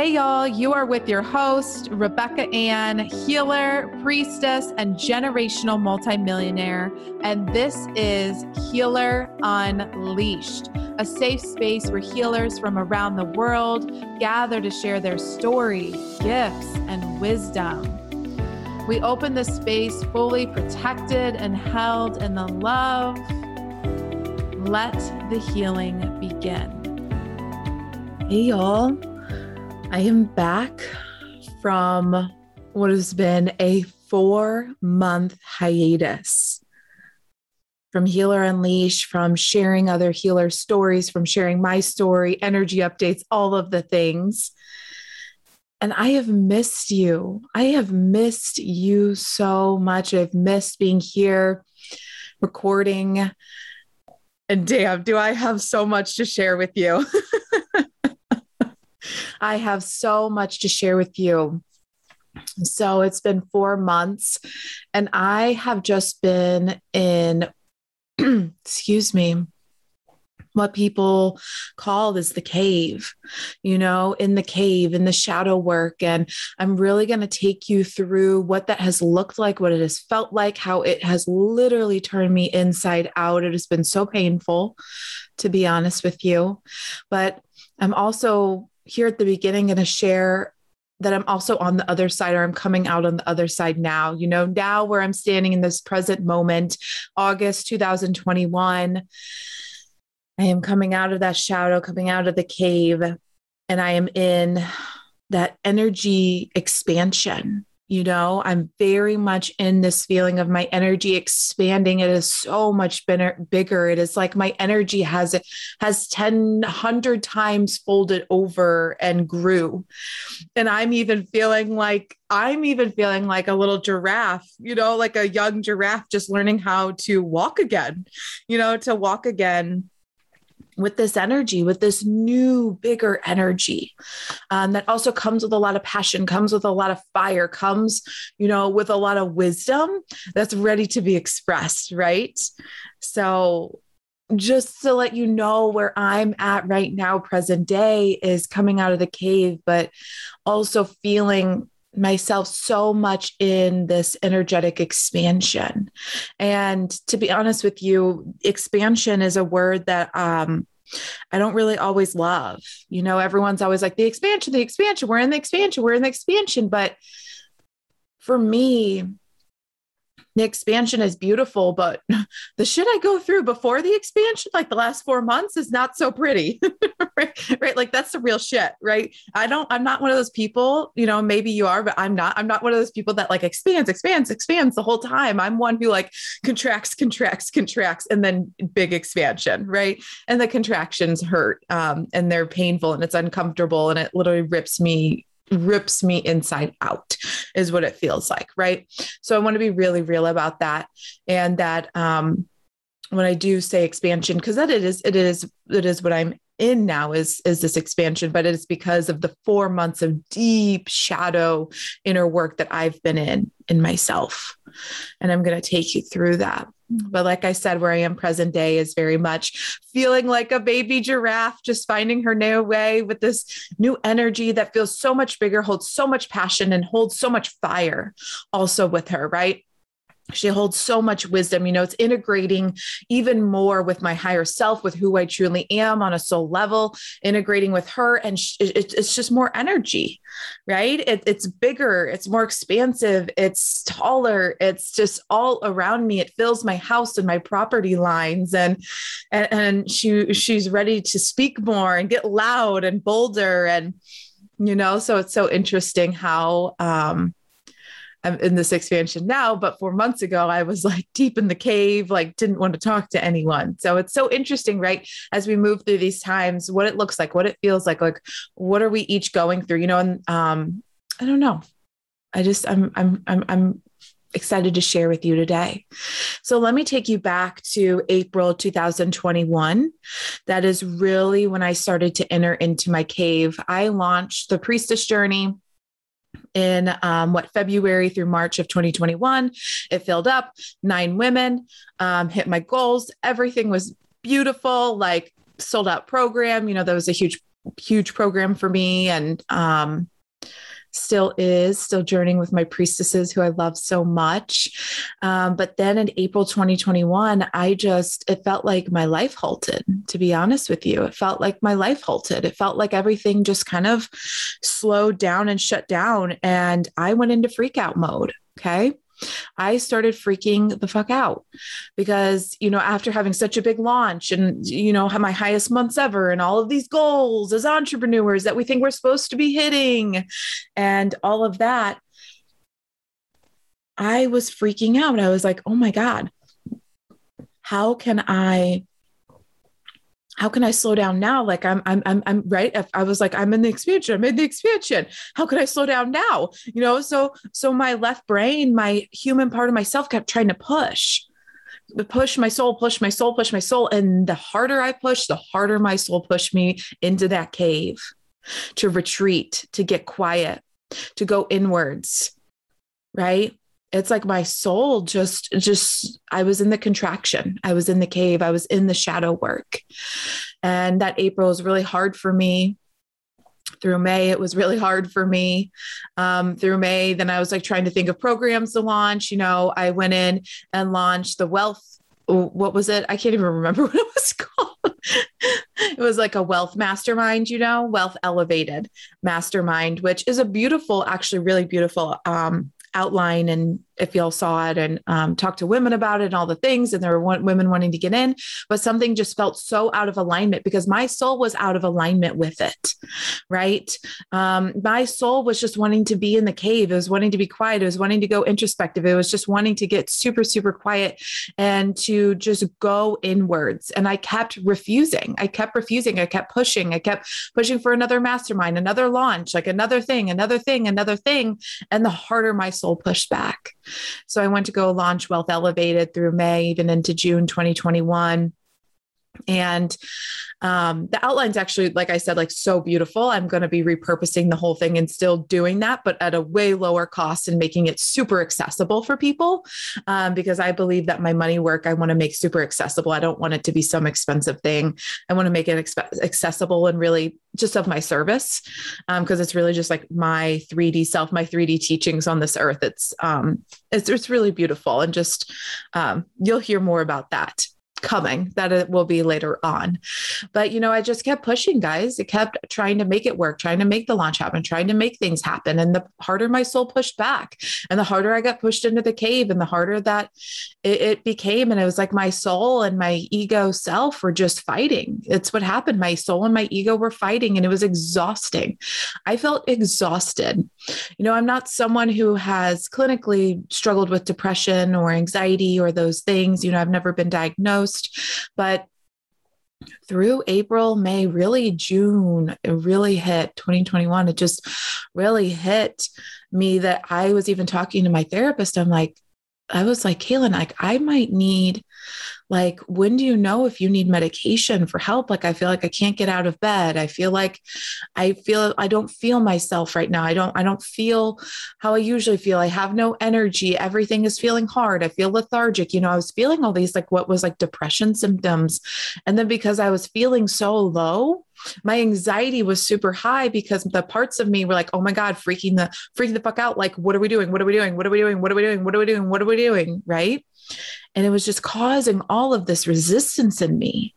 Hey, y'all, you are with your host, Rebecca Ann, healer, priestess, and generational multimillionaire. And this is Healer Unleashed, a safe space where healers from around the world gather to share their story, gifts, and wisdom. We open the space fully protected and held in the love. Let the healing begin. Hey, y'all. I am back from what has been a four month hiatus from Healer Unleash, from sharing other healer stories, from sharing my story, energy updates, all of the things. And I have missed you. I have missed you so much. I've missed being here recording. And damn, do I have so much to share with you. I have so much to share with you. So it's been four months, and I have just been in, excuse me, what people call is the cave, you know, in the cave, in the shadow work. And I'm really going to take you through what that has looked like, what it has felt like, how it has literally turned me inside out. It has been so painful, to be honest with you. But I'm also here at the beginning going to share that I'm also on the other side or I'm coming out on the other side now. You know, now where I'm standing in this present moment, August 2021, I am coming out of that shadow, coming out of the cave, and I am in that energy expansion you know i'm very much in this feeling of my energy expanding. It is so much bigger. It is like my energy has has 10 100 times folded over and grew. And i'm even feeling like i'm even feeling like a little giraffe you know like a young giraffe just learning how to walk again you know to walk again with this energy, with this new, bigger energy um, that also comes with a lot of passion, comes with a lot of fire, comes, you know, with a lot of wisdom that's ready to be expressed, right? So, just to let you know where I'm at right now, present day is coming out of the cave, but also feeling myself so much in this energetic expansion. And to be honest with you, expansion is a word that um, I don't really always love. You know, everyone's always like, the expansion, the expansion, we're in the expansion, we're in the expansion. But for me, the expansion is beautiful, but the shit I go through before the expansion, like the last four months, is not so pretty. right? right? Like that's the real shit, right? I don't, I'm not one of those people, you know, maybe you are, but I'm not. I'm not one of those people that like expands, expands, expands the whole time. I'm one who like contracts, contracts, contracts, and then big expansion, right? And the contractions hurt um, and they're painful and it's uncomfortable and it literally rips me rips me inside out is what it feels like right? So i want to be really real about that and that um when i do say expansion because that it is it is it is what i'm in now is is this expansion but it's because of the 4 months of deep shadow inner work that I've been in in myself. And I'm going to take you through that but like I said, where I am present day is very much feeling like a baby giraffe, just finding her new way with this new energy that feels so much bigger, holds so much passion, and holds so much fire also with her, right? She holds so much wisdom. You know it's integrating even more with my higher self with who i truly am on a soul level integrating with her and it's just more energy right? It, it's bigger it's more expansive it's taller it's just all around me. It fills my house and my property lines and and, and she she's ready to speak more and get loud and bolder and you know so it's so interesting how um I'm in this expansion now, but four months ago, I was like deep in the cave, like didn't want to talk to anyone. So it's so interesting, right? As we move through these times, what it looks like, what it feels like, like what are we each going through, you know? And um, I don't know. I just I'm I'm I'm I'm excited to share with you today. So let me take you back to April 2021. That is really when I started to enter into my cave. I launched the priestess journey in um, what February through March of 2021. It filled up nine women, um, hit my goals. Everything was beautiful, like sold out program. You know, that was a huge huge program for me and um, still is, still journeying with my priestesses who I love so much. Um, but then in April 2021, I just, it felt like my life halted, to be honest with you. It felt like my life halted. It felt like everything just kind of slowed down and shut down. And I went into freak out mode. Okay. I started freaking the fuck out because, you know, after having such a big launch and, you know, my highest months ever and all of these goals as entrepreneurs that we think we're supposed to be hitting and all of that, I was freaking out. I was like, oh my God, how can I how can I slow down now? Like I'm, I'm, I'm, I'm right. I was like, I'm in the expansion. I'm in the expansion. How can I slow down now? You know, so, so my left brain, my human part of myself kept trying to push, push my soul, push my soul, push my soul. And the harder I push, the harder my soul pushed me into that cave to retreat, to get quiet, to go inwards. Right it's like my soul just just i was in the contraction. I was in the cave. I was in the shadow work. And that april was really hard for me. Through may it was really hard for me. Um, through may then i was like trying to think of programs to launch. You know i went in and launched the wealth what was it? I can't even remember what it was called. It was like a wealth mastermind you know wealth elevated mastermind which is a beautiful actually really beautiful um, outline and if y'all saw it and um, talked to women about it and all the things and there were women wanting to get in but something just felt so out of alignment because my soul was out of alignment with it right? Um, my soul was just wanting to be in the cave. It was wanting to be quiet. It was wanting to go introspective. It was just wanting to get super super quiet and to just go inwards. And i kept refusing. I kept refusing. I kept pushing. I kept pushing for another mastermind another launch like another thing another thing another thing. And the harder my soul pushed back so I went to go launch Wealth Elevated through May, even into June 2021 and um, the outline's actually like i said like so beautiful. I'm going to be repurposing the whole thing and still doing that but at a way lower cost and making it super accessible for people um, because i believe that my money work i want to make super accessible. I don't want it to be some expensive thing. I want to make it exp- accessible and really just of my service because um, it's really just like my 3d self my 3d teachings on this earth. It's um it's, it's really beautiful and just um, you'll hear more about that coming that it will be later on. But you know i just kept pushing guys. It kept trying to make it work trying to make the launch happen trying to make things happen. And the harder my soul pushed back and the harder i got pushed into the cave and the harder that it, it became and it was like my soul and my ego self were just fighting. It's what happened. My soul and my ego were fighting and it was exhausting. I felt exhausted. You know i'm not someone who has clinically struggled with depression or anxiety or those things. You know i've never been diagnosed but through April, May, really June, it really hit 2021. It just really hit me that I was even talking to my therapist. I'm like, I was like, Kaylin, like I might need like when do you know if you need medication for help? Like i feel like i can't get out of bed. I feel like i feel i don't feel myself right now. I don't i don't feel how i usually feel. I have no energy. Everything is feeling hard. I feel lethargic. You know i was feeling all these like what was like depression symptoms. And then because i was feeling so low my anxiety was super high because the parts of me were like, oh my God, freaking the freaking the fuck out. Like, what are we doing? What are we doing? What are we doing? What are we doing? What are we doing? What are we doing? Right. And it was just causing all of this resistance in me.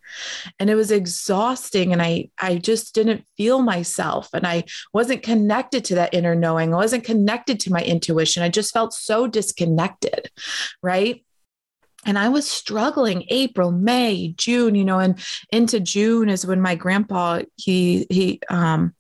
And it was exhausting. And I, I just didn't feel myself. And I wasn't connected to that inner knowing. I wasn't connected to my intuition. I just felt so disconnected. Right and I was struggling April, May, June, you know, and into June is when my grandpa he he um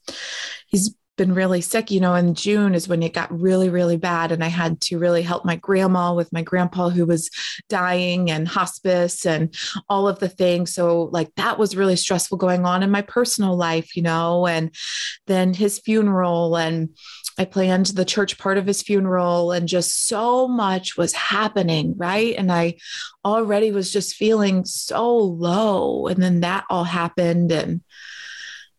he's been really sick, you know, in June is when it got really, really bad. And I had to really help my grandma with my grandpa who was dying and hospice and all of the things. So, like, that was really stressful going on in my personal life, you know, and then his funeral and I planned the church part of his funeral, and just so much was happening, right? And I already was just feeling so low. And then that all happened, and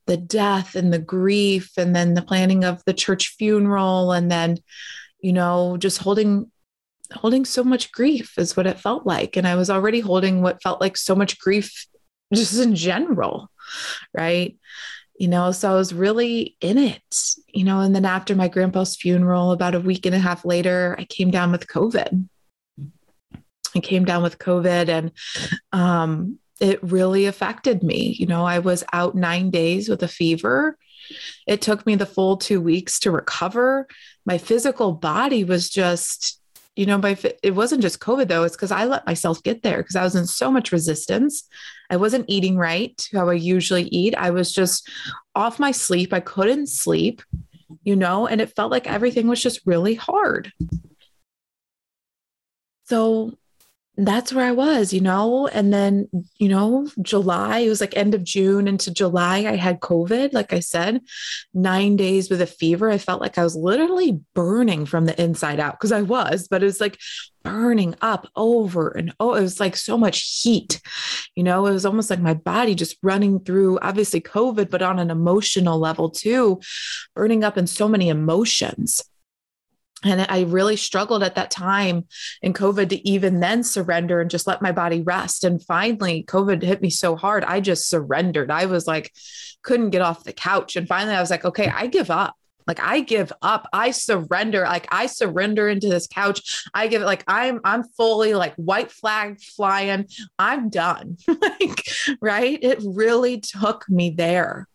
the death and the grief, and then the planning of the church funeral, and then, you know, just holding holding so much grief is what it felt like and i was already holding what felt like so much grief just in general right you know, so I was really in it, you know. And then after my grandpa's funeral, about a week and a half later, I came down with COVID. I came down with COVID and um, it really affected me. You know, I was out nine days with a fever. It took me the full two weeks to recover. My physical body was just, you know, my it wasn't just COVID though. It's because I let myself get there because I was in so much resistance. I wasn't eating right how I usually eat. I was just off my sleep. I couldn't sleep, you know, and it felt like everything was just really hard. So that's where I was, you know. And then, you know, July, it was like end of June into July, I had COVID, like I said, nine days with a fever. I felt like I was literally burning from the inside out because I was, but it was like burning up over and oh, it was like so much heat, you know, it was almost like my body just running through obviously COVID, but on an emotional level too, burning up in so many emotions. And I really struggled at that time in COVID to even then surrender and just let my body rest. And finally, COVID hit me so hard, I just surrendered. I was like, couldn't get off the couch. And finally, I was like, okay, I give up. Like I give up. I surrender. Like I surrender into this couch. I give it like I'm I'm fully like white flag flying. I'm done. like right? It really took me there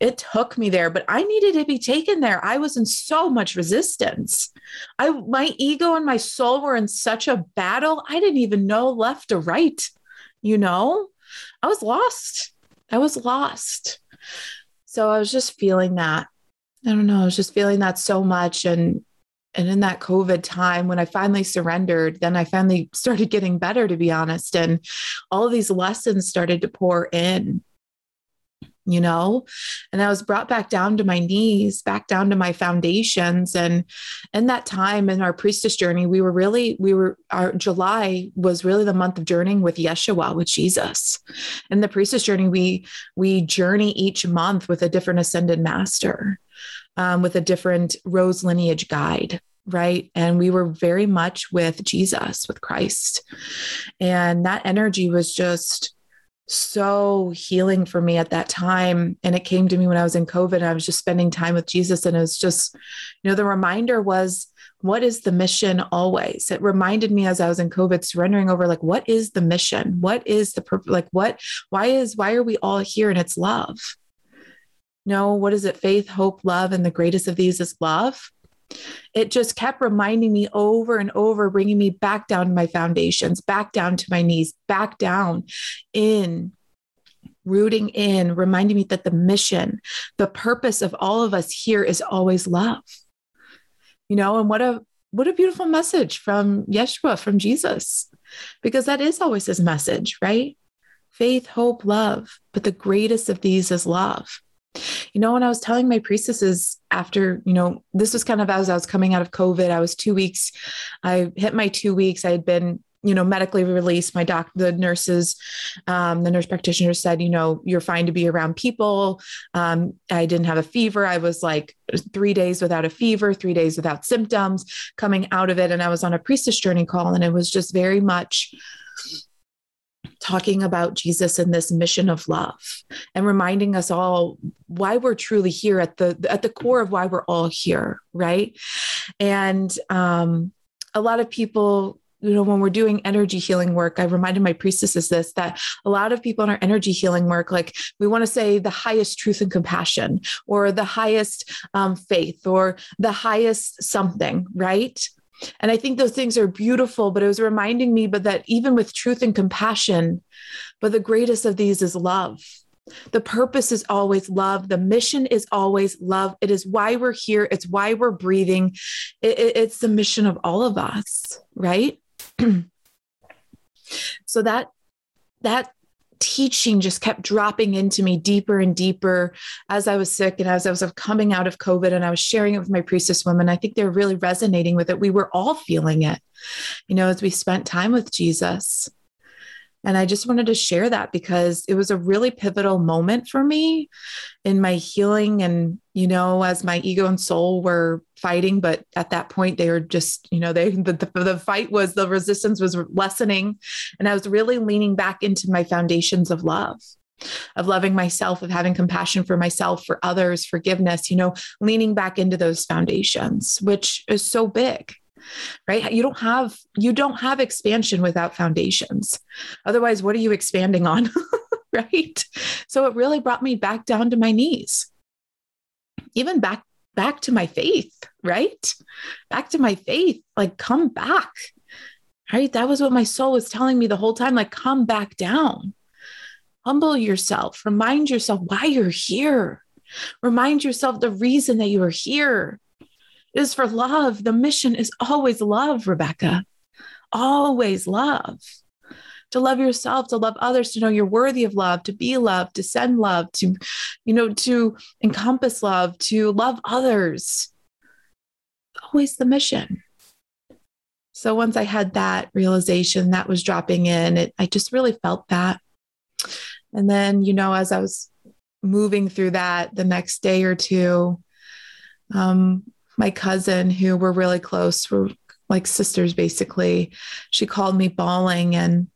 it took me there but i needed to be taken there. I was in so much resistance. I my ego and my soul were in such a battle i didn't even know left or right you know? I was lost. I was lost. So i was just feeling that i don't know i was just feeling that so much. And and in that covid time when i finally surrendered then i finally started getting better to be honest. And all these lessons started to pour in you know and i was brought back down to my knees back down to my foundations and in that time in our priestess journey we were really we were our july was really the month of journeying with yeshua with jesus in the priestess journey we we journey each month with a different ascended master um, with a different rose lineage guide right? And we were very much with Jesus, with Christ. And that energy was just so healing for me at that time. And it came to me when I was in COVID. I was just spending time with Jesus. And it was just, you know, the reminder was, what is the mission always? It reminded me as I was in COVID, surrendering over, like, what is the mission? What is the purpose? Like, what, why is, why are we all here? And it's love. No, what is it? Faith, hope, love. And the greatest of these is love it just kept reminding me over and over, bringing me back down to my foundations, back down to my knees, back down in rooting in, reminding me that the mission, the purpose of all of us here is always love. You know, and what a what a beautiful message from Yeshua, from Jesus, because that is always his message, right? Faith, hope, love. But the greatest of these is love. You know, when I was telling my priestesses after, you know, this was kind of as I was coming out of COVID, I was two weeks, I hit my two weeks. I had been you know medically released. My doc the nurses um, the nurse practitioner said you know you're fine to be around people. Um, i didn't have a fever. I was like three days without a fever three days without symptoms coming out of it. And i was on a priestess journey call and it was just very much talking about Jesus and this mission of love and reminding us all why we're truly here at the at the core of why we're all here, right? And um, a lot of people you know, when we're doing energy healing work, I reminded my priestesses this that a lot of people in our energy healing work, like we want to say the highest truth and compassion, or the highest um, faith, or the highest something, right? And I think those things are beautiful, but it was reminding me, but that even with truth and compassion, but the greatest of these is love. The purpose is always love. The mission is always love. It is why we're here. It's why we're breathing. It, it, it's the mission of all of us, right? so that that teaching just kept dropping into me deeper and deeper as I was sick and as I was coming out of COVID and I was sharing it with my priestess women. I think they're really resonating with it. We were all feeling it, you know, as we spent time with Jesus. And I just wanted to share that because it was a really pivotal moment for me in my healing. And, you know, as my ego and soul were fighting, but at that point they were just, you know, they, the, the, the fight was, the resistance was lessening. And I was really leaning back into my foundations of love of loving myself, of having compassion for myself, for others, forgiveness, you know, leaning back into those foundations, which is so big right? You don't have you don't have expansion without foundations. Otherwise what are you expanding on? Right? So it really brought me back down to my knees. Even back back to my faith right back to my faith like come back right that was what my soul was telling me the whole time like come back down humble yourself remind yourself why you're here remind yourself the reason that you are here is for love. The mission is always love, Rebecca. Always love. To love yourself, to love others, to know you're worthy of love, to be loved, to send love, to, you know, to encompass love, to love others. Always the mission. So once I had that realization that was dropping in, it, I just really felt that. And then, you know, as I was moving through that the next day or two, um, my cousin, who were really close, were like sisters basically. She called me bawling and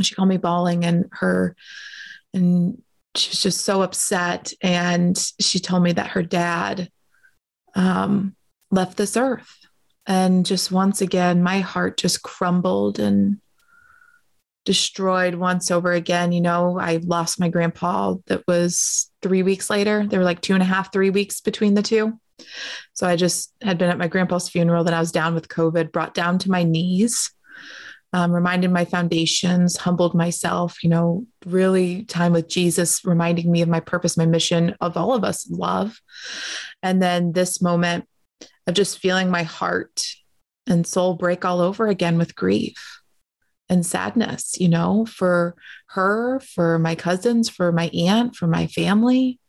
she called me bawling and her and she was just so upset. And she told me that her dad um, left this earth. And just once again my heart just crumbled and destroyed once over again. You know i lost my grandpa that was three weeks later. There were like two and a half three weeks between the two. So I just had been at my grandpa's funeral, then I was down with COVID, brought down to my knees, um, reminded my foundations, humbled myself, you know, really time with Jesus, reminding me of my purpose, my mission of all of us, love. And then this moment of just feeling my heart and soul break all over again with grief and sadness, you know, for her, for my cousins, for my aunt, for my family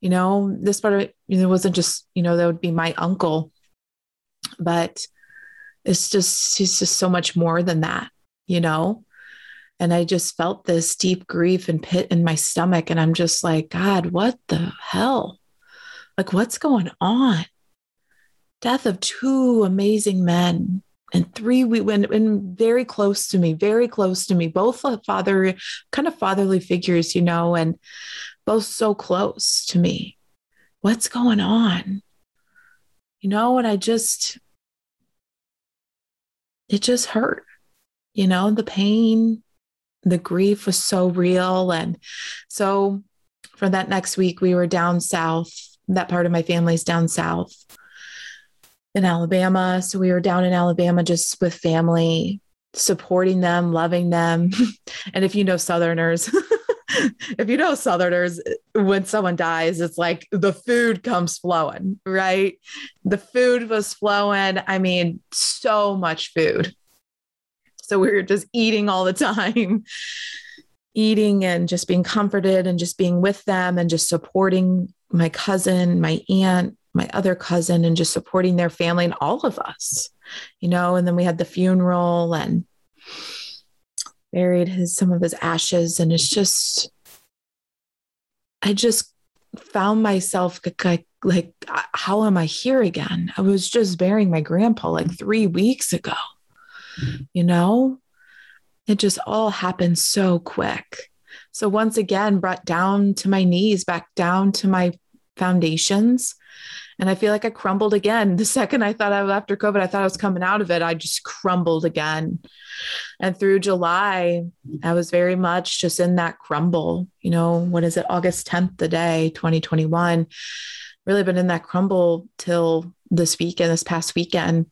you know, this part of it, wasn't just, you know, that would be my uncle, but it's just, it's just so much more than that, you know? And I just felt this deep grief and pit in my stomach. And I'm just like, God, what the hell? Like, what's going on? Death of two amazing men and three we went in very close to me very close to me both father kind of fatherly figures you know and both so close to me. What's going on? You know, and I just, it just hurt. You know, the pain, the grief was so real. And so for that next week, we were down south. That part of my family's down south in Alabama. So we were down in Alabama just with family, supporting them, loving them. and if you know Southerners, if you know Southerners, when someone dies, it's like the food comes flowing, right? The food was flowing. I mean, so much food. So we were just eating all the time, eating and just being comforted and just being with them and just supporting my cousin, my aunt, my other cousin, and just supporting their family and all of us, you know. And then we had the funeral and buried his some of his ashes. And it's just i just found myself like like how am i here again? I was just burying my grandpa like 3 weeks ago you know? It just all happened so quick. So once again brought down to my knees back down to my foundations and I feel like I crumbled again. The second I thought I was after COVID, I thought I was coming out of it. I just crumbled again. And through July, I was very much just in that crumble. You know, what is it? August 10th, the day, 2021. Really been in that crumble till this weekend, this past weekend.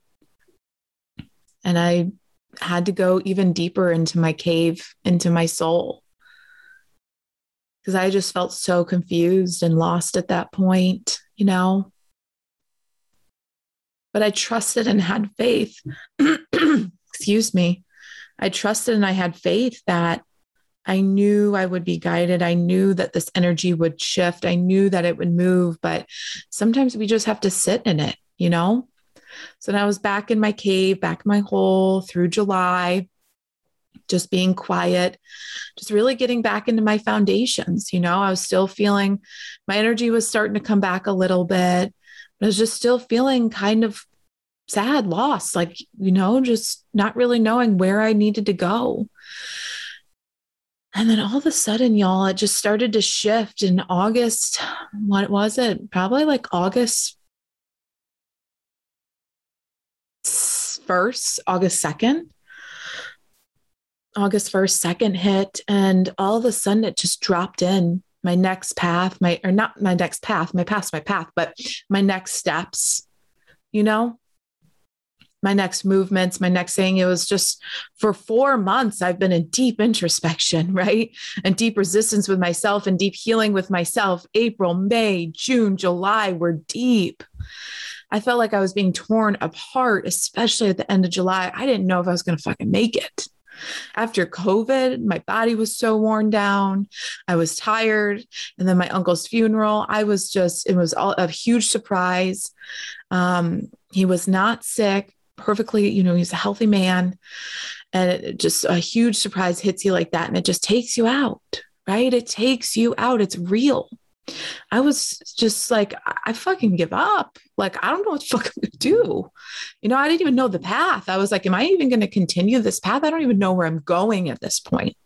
And I had to go even deeper into my cave, into my soul. Because I just felt so confused and lost at that point, you know? But I trusted and had faith. Excuse me. I trusted and I had faith that I knew I would be guided. I knew that this energy would shift. I knew that it would move, but sometimes we just have to sit in it, you know? So I was back in my cave, back in my hole through July, just being quiet, just really getting back into my foundations. You know, I was still feeling my energy was starting to come back a little bit. I was just still feeling kind of sad, lost, like, you know, just not really knowing where I needed to go. And then all of a sudden, y'all, it just started to shift in August. What was it? Probably like August 1st, August 2nd. August 1st, 2nd hit. And all of a sudden, it just dropped in my next path, my, or not my next path, my past, my path, but my next steps, you know? my next movements, my next thing. It was just for four months, I've been in deep introspection, right? And deep resistance with myself and deep healing with myself. April, May, June, July were deep. I felt like I was being torn apart, especially at the end of July. I didn't know if I was going to fucking make it. After COVID, my body was so worn down. I was tired. And then my uncle's funeral, I was just, it was all a huge surprise. Um, he was not sick perfectly, you know, he's a healthy man. And just a huge surprise hits you like that. And it just takes you out, right? It takes you out. It's real. I was just like, I fucking give up. Like, I don't know what the fuck I'm gonna do. You know, I didn't even know the path. I was like, am I even gonna continue this path? I don't even know where I'm going at this point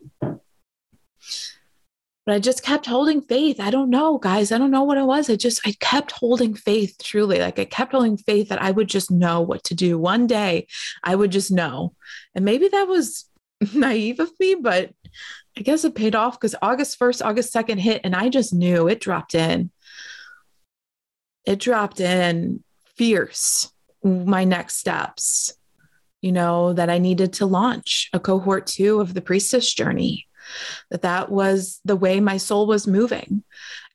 but I just kept holding faith. I don't know, guys. I don't know what it was. I just, I kept holding faith truly. Like I kept holding faith that I would just know what to do. One day I would just know. And maybe that was naive of me, but I guess it paid off because August 1st, August 2nd hit, and I just knew it dropped in. It dropped in fierce, my next steps, you know, that I needed to launch a cohort two of the priestess journey that that was the way my soul was moving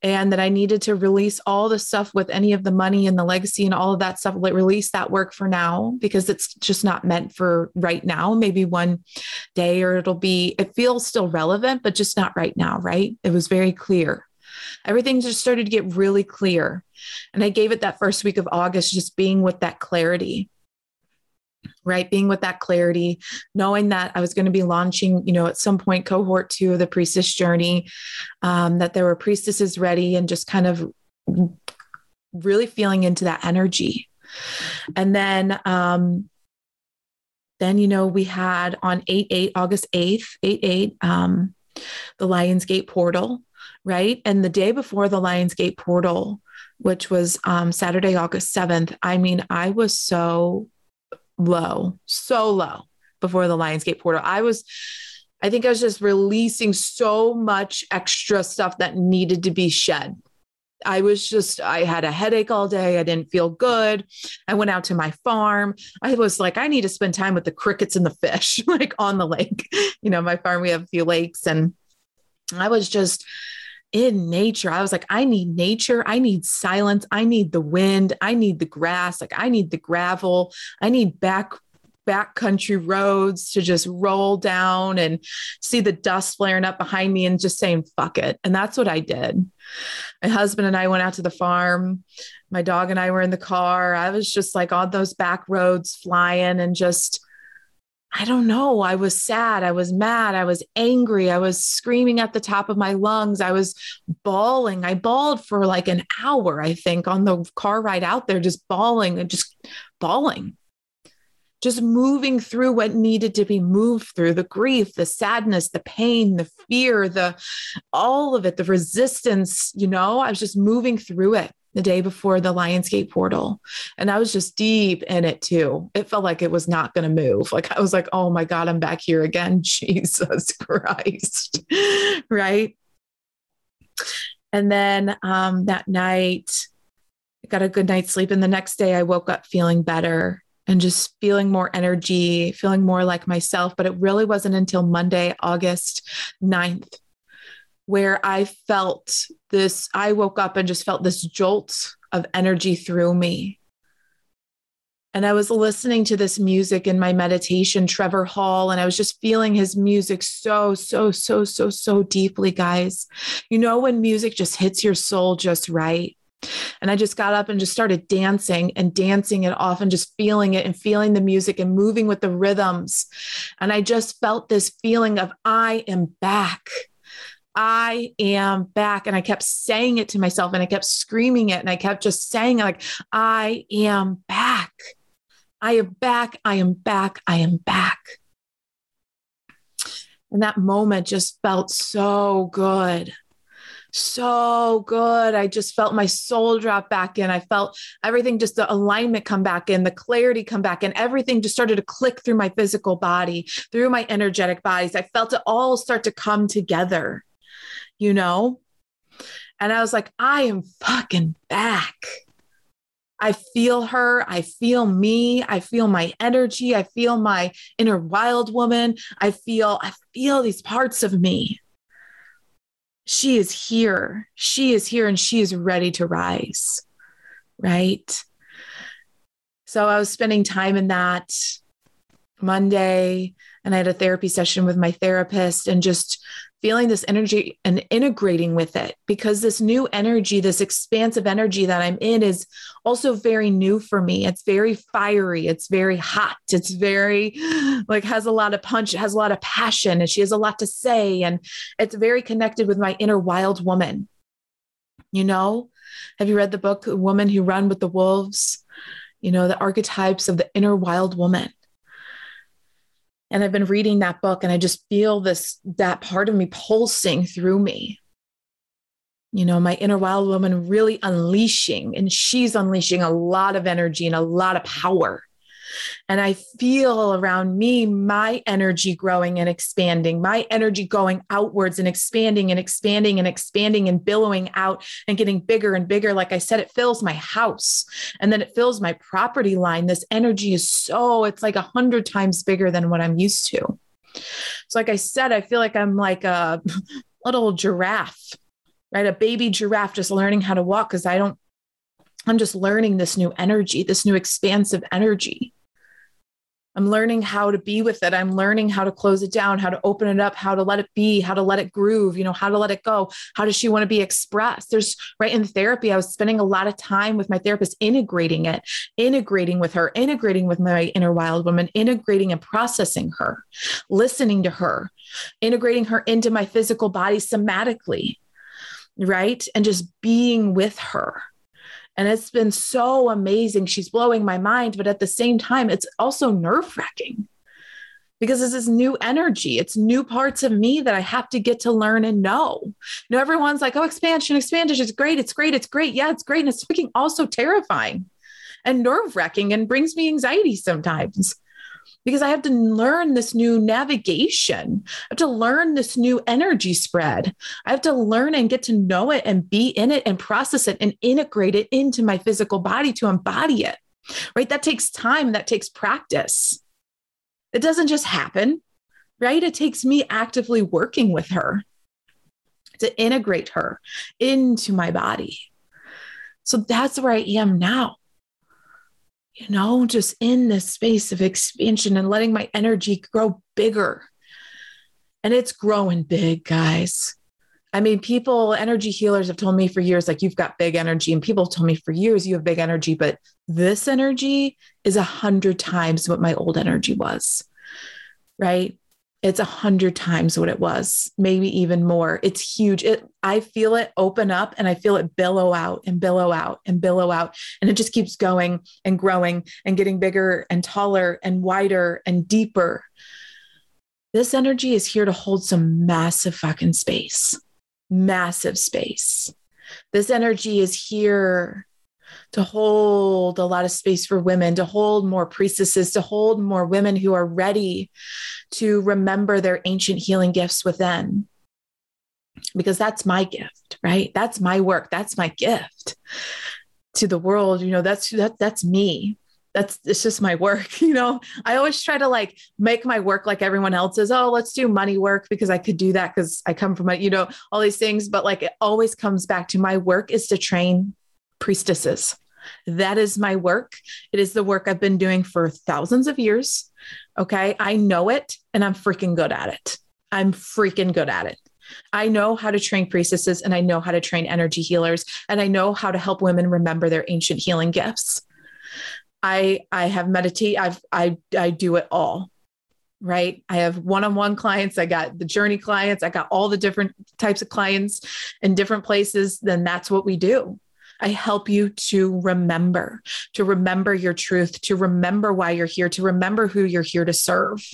and that I needed to release all the stuff with any of the money and the legacy and all of that stuff, like release that work for now because it's just not meant for right now. Maybe one day or it'll be, it feels still relevant, but just not right now, right? It was very clear. Everything just started to get really clear. And I gave it that first week of August, just being with that clarity right? Being with that clarity knowing that i was going to be launching you know at some point cohort two of the priestess journey um, that there were priestesses ready and just kind of really feeling into that energy. And then um, then you know we had on 8 8 august 8th 8 8 um, the lionsgate portal right? And the day before the lionsgate portal which was um, saturday august 7th i mean i was so low, so low before the Lionsgate portal. I was, I think I was just releasing so much extra stuff that needed to be shed. I was just, I had a headache all day. I didn't feel good. I went out to my farm. I was like, I need to spend time with the crickets and the fish, like on the lake. You know, my farm, we have a few lakes. And I was just, in nature. I was like, I need nature. I need silence. I need the wind. I need the grass. Like, I need the gravel. I need back backcountry roads to just roll down and see the dust flaring up behind me and just saying fuck it and that's what i did my husband and i went out to the farm my dog and i were in the car i was just like on those back roads flying and just I don't know. I was sad. I was mad. I was angry. I was screaming at the top of my lungs. I was bawling. I bawled for like an hour, I think, on the car ride out there, just bawling and just bawling, just moving through what needed to be moved through the grief, the sadness, the pain, the fear, the all of it, the resistance. You know, I was just moving through it the day before the Lionsgate portal. And I was just deep in it too. It felt like it was not going to move. Like I was like, oh my God, I'm back here again. Jesus Christ. right. And then um, that night, I got a good night's sleep. And the next day, I woke up feeling better and just feeling more energy, feeling more like myself. But it really wasn't until Monday, August 9th, where I felt this, I woke up and just felt this jolt of energy through me. And I was listening to this music in my meditation, Trevor Hall, and I was just feeling his music so, so, so, so, so deeply, guys. You know, when music just hits your soul just right. And I just got up and just started dancing and dancing it off and just feeling it and feeling the music and moving with the rhythms. And I just felt this feeling of, I am back. I am back. And I kept saying it to myself and I kept screaming it and I kept just saying, like, I am back. I am back. I am back. I am back. And that moment just felt so good. So good. I just felt my soul drop back in. I felt everything, just the alignment come back in, the clarity come back in. Everything just started to click through my physical body, through my energetic bodies. I felt it all start to come together, you know? And I was like, I am fucking back. I feel her. I feel me. I feel my energy. I feel my inner wild woman. I feel, I feel these parts of me. She is here. She is here and she is ready to rise. Right. So I was spending time in that Monday and I had a therapy session with my therapist and just feeling this energy and integrating with it because this new energy, this expansive energy that I'm in is also very new for me. It's very fiery, it's very hot, it's very like has a lot of punch, it has a lot of passion, and she has a lot to say. And it's very connected with my inner wild woman. You know, have you read the book Woman Who Run with the Wolves? You know, the archetypes of the inner wild woman and I've been reading that book and I just feel this, that part of me pulsing through me. You know, my inner wild woman really unleashing, and she's unleashing a lot of energy and a lot of power. And I feel around me my energy growing and expanding, my energy going outwards and expanding and expanding and expanding and billowing out and getting bigger and bigger. Like I said, it fills my house and then it fills my property line. This energy is so, it's like a hundred times bigger than what I'm used to. So, like I said, I feel like I'm like a little giraffe, right? A baby giraffe just learning how to walk because I don't I'm just learning this new energy, this new expansive energy. I'm learning how to be with it. I'm learning how to close it down, how to open it up, how to let it be, how to let it groove, you know, how to let it go. How does she want to be expressed? There's right in therapy, I was spending a lot of time with my therapist integrating it, integrating with her, integrating with my inner wild woman, integrating and processing her, listening to her, integrating her into my physical body somatically, right? And just being with her and it's been so amazing. She's blowing my mind, but at the same time, it's also nerve wracking because this is new energy. It's new parts of me that I have to get to learn and know. Know, everyone's like, oh, expansion, expansion is great. It's great. It's great. Yeah, it's great. And it's freaking also terrifying and nerve wracking and brings me anxiety sometimes because I have to learn this new navigation. I have to learn this new energy spread. I have to learn and get to know it and be in it and process it and integrate it into my physical body to embody it. Right? That takes time, that takes practice. It doesn't just happen, right? It takes me actively working with her to integrate her into my body. So that's where I am now you know, just in this space of expansion and letting my energy grow bigger. And it's growing big, guys. I mean, people, energy healers have told me for years, like, you've got big energy. And people have told me for years, you have big energy. But this energy is a hundred times what my old energy was. Right it's a hundred times what it was, maybe even more. It's huge. It, I feel it open up and I feel it billow out and billow out and billow out. And it just keeps going and growing and getting bigger and taller and wider and deeper. This energy is here to hold some massive fucking space, massive space. This energy is here to hold a lot of space for women, to hold more priestesses, to hold more women who are ready to remember their ancient healing gifts within. Because that's my gift, right? That's my work. That's my gift to the world. You know, that's that that's me that's it's just my work you know i always try to like make my work like everyone else's oh let's do money work because i could do that because i come from a you know all these things but like it always comes back to my work is to train priestesses. That is my work. It is the work I've been doing for thousands of years. Okay. I know it and I'm freaking good at it. I'm freaking good at it. I know how to train priestesses and I know how to train energy healers and I know how to help women remember their ancient healing gifts. I I have meditate I've I I do it all. Right? I have one-on-one clients, I got the journey clients, I got all the different types of clients in different places, then that's what we do. I help you to remember, to remember your truth, to remember why you're here, to remember who you're here to serve.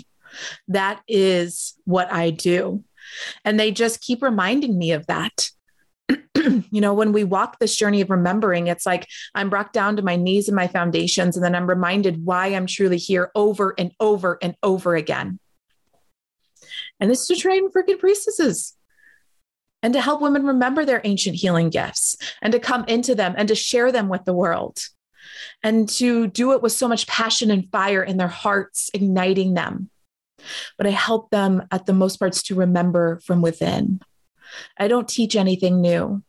That is what I do. And they just keep reminding me of that. you know, when we walk this journey of remembering, it's like I'm brought down to my knees and my foundations, and then I'm reminded why I'm truly here over and over and over again. And this is to train freaking priestesses and to help women remember their ancient healing gifts and to come into them and to share them with the world and to do it with so much passion and fire in their hearts, igniting them. But I help them at the most parts to remember from within. I don't teach anything new.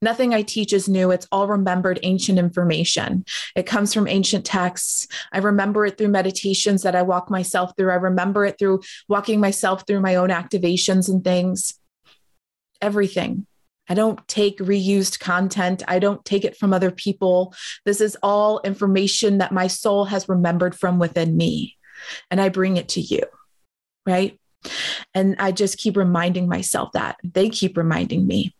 Nothing I teach is new. It's all remembered ancient information. It comes from ancient texts. I remember it through meditations that I walk myself through. I remember it through walking myself through my own activations and things. Everything. I don't take reused content. I don't take it from other people. This is all information that my soul has remembered from within me. And I bring it to you. Right. And I just keep reminding myself that they keep reminding me.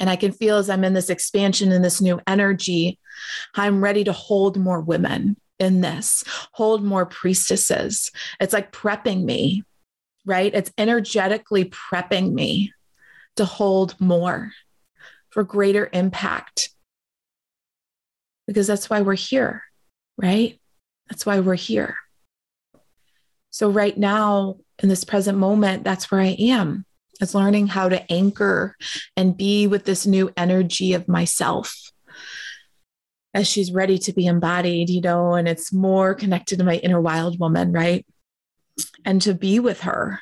And I can feel as I'm in this expansion in this new energy, I'm ready to hold more women in this, hold more priestesses. It's like prepping me, right? It's energetically prepping me to hold more for greater impact. Because that's why we're here, right? That's why we're here. So, right now, in this present moment, that's where I am. It's learning how to anchor and be with this new energy of myself as she's ready to be embodied, you know, and it's more connected to my inner wild woman, right? And to be with her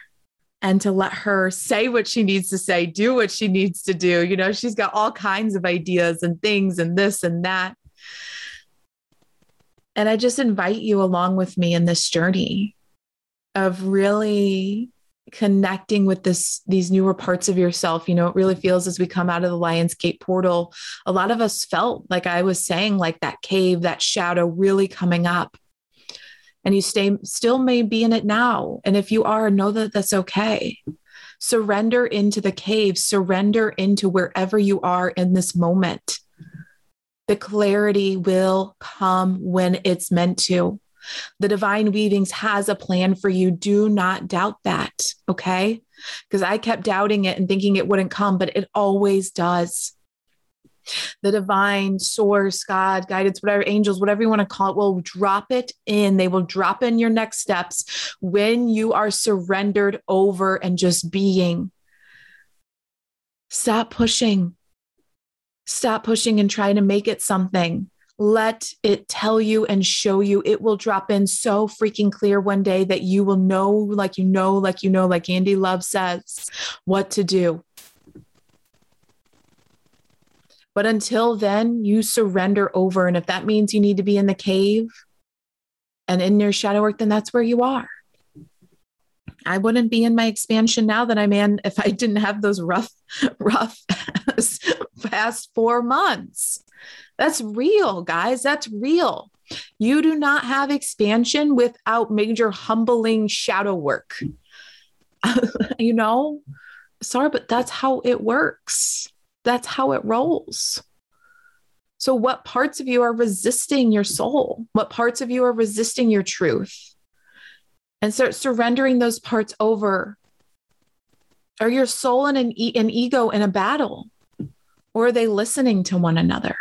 and to let her say what she needs to say, do what she needs to do. You know, she's got all kinds of ideas and things and this and that. And I just invite you along with me in this journey of really connecting with this these newer parts of yourself you know it really feels as we come out of the lions gate portal a lot of us felt like i was saying like that cave that shadow really coming up and you stay still may be in it now and if you are know that that's okay surrender into the cave surrender into wherever you are in this moment the clarity will come when it's meant to the divine weavings has a plan for you. Do not doubt that. Okay. Because I kept doubting it and thinking it wouldn't come, but it always does. The divine source, God, guidance, whatever, angels, whatever you want to call it, will drop it in. They will drop in your next steps when you are surrendered over and just being. Stop pushing. Stop pushing and trying to make it something let it tell you and show you. It will drop in so freaking clear one day that you will know, like you know, like you know, like Andy Love says, what to do. But until then, you surrender over. And if that means you need to be in the cave and in your shadow work, then that's where you are. I wouldn't be in my expansion now that I'm in if I didn't have those rough, rough past four months. That's real, guys. That's real. You do not have expansion without major humbling shadow work. you know, sorry, but that's how it works. That's how it rolls. So, what parts of you are resisting your soul? What parts of you are resisting your truth? And start surrendering those parts over. Are your soul and an, e- an ego in a battle? Or are they listening to one another?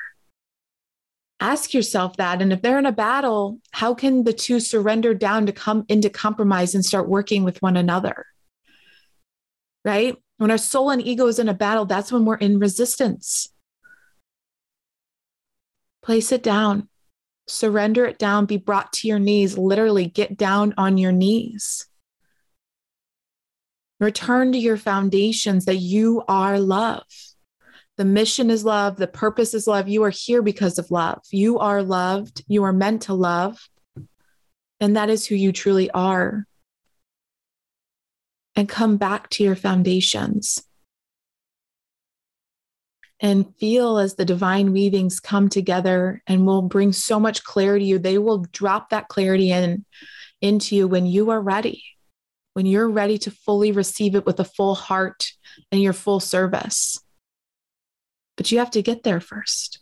ask yourself that. And if they're in a battle, how can the two surrender down to come into compromise and start working with one another? Right? When our soul and ego is in a battle, that's when we're in resistance. Place it down, surrender it down, be brought to your knees, literally get down on your knees. Return to your foundations that you are love. The mission is love. The purpose is love. You are here because of love. You are loved. You are meant to love. And that is who you truly are. And come back to your foundations and feel as the divine weavings come together and will bring so much clarity you. They will drop that clarity in into you when you are ready, when you're ready to fully receive it with a full heart and your full service but you have to get there first.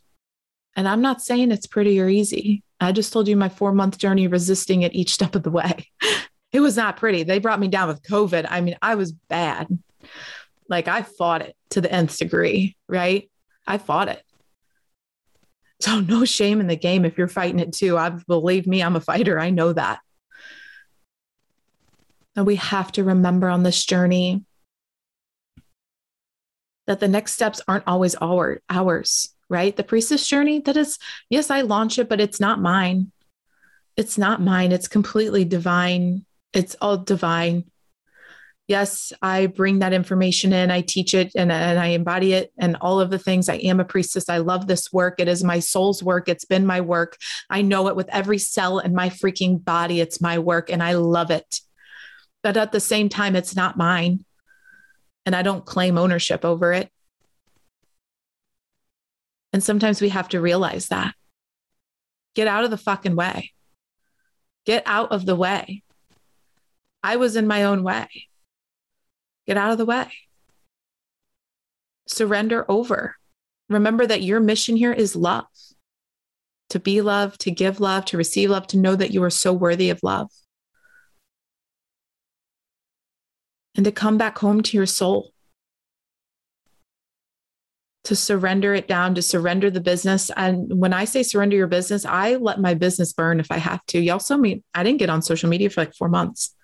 And I'm not saying it's pretty or easy. I just told you my four month journey resisting it each step of the way. It was not pretty. They brought me down with COVID. I mean, I was bad. Like I fought it to the nth degree, right? I fought it. So no shame in the game if you're fighting it too. I believe me, I'm a fighter. I know that. And we have to remember on this journey that the next steps aren't always our, ours, right? The priestess journey, that is, yes, I launch it, but it's not mine. It's not mine. It's completely divine. It's all divine. Yes, I bring that information in, I teach it and, and I embody it and all of the things. I am a priestess. I love this work. It is my soul's work. It's been my work. I know it with every cell in my freaking body. It's my work and I love it. But at the same time, it's not mine. And I don't claim ownership over it. And sometimes we have to realize that. Get out of the fucking way. Get out of the way. I was in my own way. Get out of the way. Surrender over. Remember that your mission here is love to be love, to give love, to receive love, to know that you are so worthy of love. And to come back home to your soul, to surrender it down, to surrender the business. And when I say surrender your business, I let my business burn if I have to. Y'all saw me, I didn't get on social media for like four months.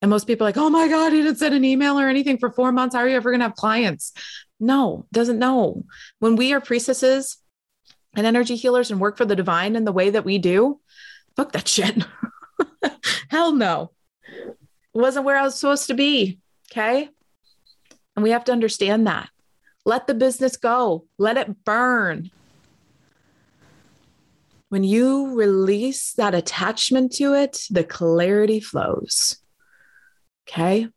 And most people are like, oh my God, he didn't send an email or anything for four months. How are you ever going to have clients? No, doesn't know. When we are priestesses and energy healers and work for the divine in the way that we do, fuck that shit. Hell no. Wasn't where I was supposed to be. Okay. And we have to understand that. Let the business go, let it burn. When you release that attachment to it, the clarity flows. Okay.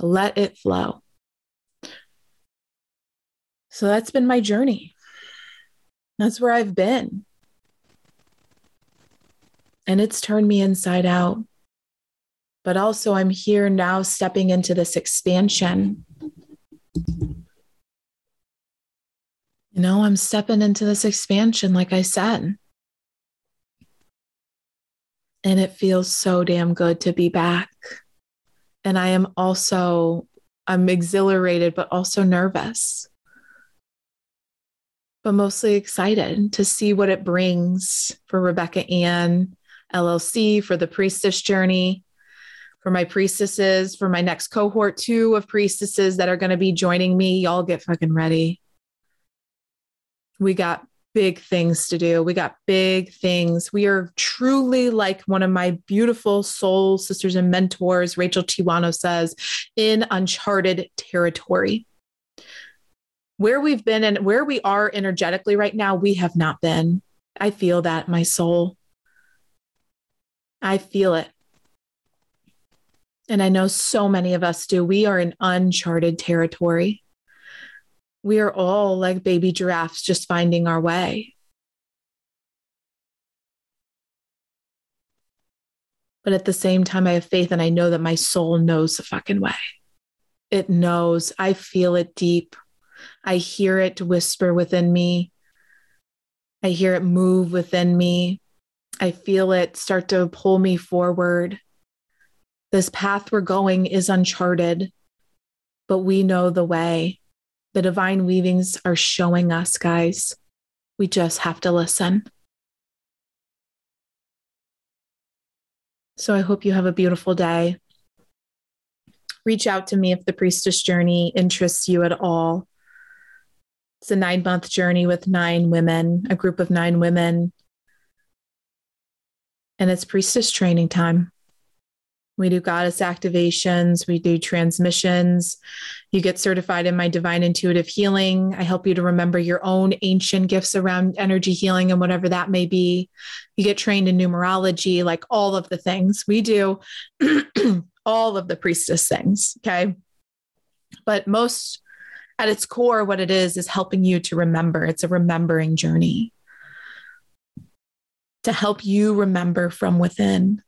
Let it flow. So that's been my journey. That's where I've been. And it's turned me inside out. But also, I'm here now stepping into this expansion. You know, I'm stepping into this expansion, like I said. And it feels so damn good to be back and I am also I'm exhilarated but also nervous. But mostly excited to see what it brings for Rebecca Ann LLC, for the priestess journey, for my priestesses, for my next cohort two of priestesses that are going to be joining me. Y'all get fucking ready. We got big things to do. We got big things. We are truly like one of my beautiful soul sisters and mentors, Rachel Tiwano says, in uncharted territory. Where we've been and where we are energetically right now, we have not been. I feel that, my soul. I feel it. And I know so many of us do. We are in uncharted territory we are all like baby giraffes just finding our way. But at the same time, I have faith and I know that my soul knows the fucking way. It knows. I feel it deep. I hear it whisper within me. I hear it move within me. I feel it start to pull me forward. This path we're going is uncharted, but we know the way. The divine weavings are showing us, guys. We just have to listen. So I hope you have a beautiful day. Reach out to me if the priestess journey interests you at all. It's a nine month journey with nine women, a group of nine women. And it's priestess training time. We do goddess activations, we do transmissions. You get certified in my divine intuitive healing. I help you to remember your own ancient gifts around energy healing and whatever that may be. You get trained in numerology, like all of the things we do, all of the priestess things. Okay. But most at its core, what it is, is helping you to remember. It's a remembering journey to help you remember from within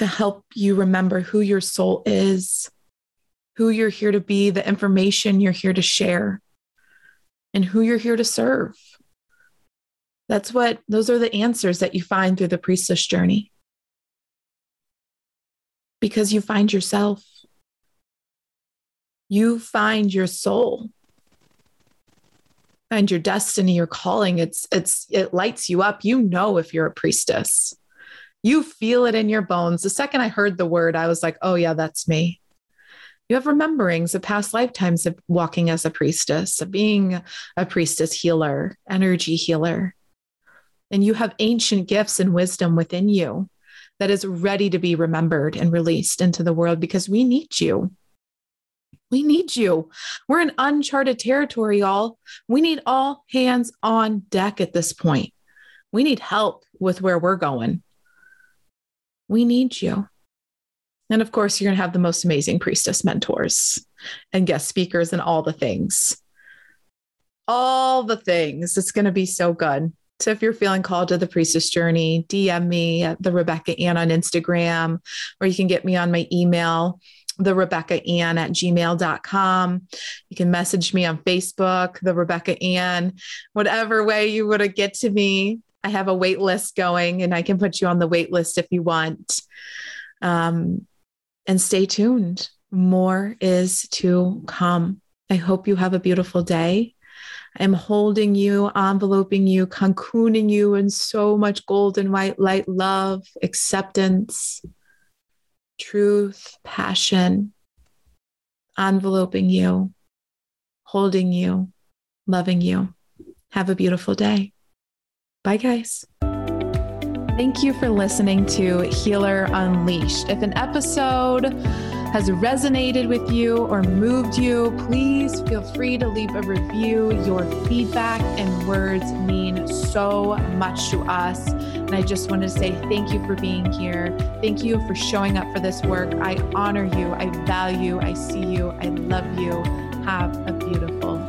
to help you remember who your soul is, who you're here to be, the information you're here to share, and who you're here to serve. That's what, those are the answers that you find through the priestess journey. Because you find yourself, you find your soul and your destiny, your calling. It's, it's, it lights you up. You know, if you're a priestess, you feel it in your bones. The second I heard the word, I was like, oh, yeah, that's me. You have rememberings of past lifetimes of walking as a priestess, of being a priestess healer, energy healer. And you have ancient gifts and wisdom within you that is ready to be remembered and released into the world because we need you. We need you. We're in uncharted territory, y'all. We need all hands on deck at this point. We need help with where we're going. We need you. And of course, you're going to have the most amazing priestess mentors and guest speakers and all the things. All the things. It's going to be so good. So if you're feeling called to the priestess journey, DM me at the Rebecca Ann on Instagram, or you can get me on my email, the Rebecca Ann at gmail.com. You can message me on Facebook, the Rebecca Ann, whatever way you want to get to me. I have a wait list going and I can put you on the wait list if you want. Um, and stay tuned. More is to come. I hope you have a beautiful day. I'm holding you, enveloping you, cocooning you in so much golden white light, love, acceptance, truth, passion, enveloping you, holding you, loving you. Have a beautiful day. Bye, guys. Thank you for listening to Healer Unleashed. If an episode has resonated with you or moved you, please feel free to leave a review. Your feedback and words mean so much to us. And I just want to say thank you for being here. Thank you for showing up for this work. I honor you. I value. I see you. I love you. Have a beautiful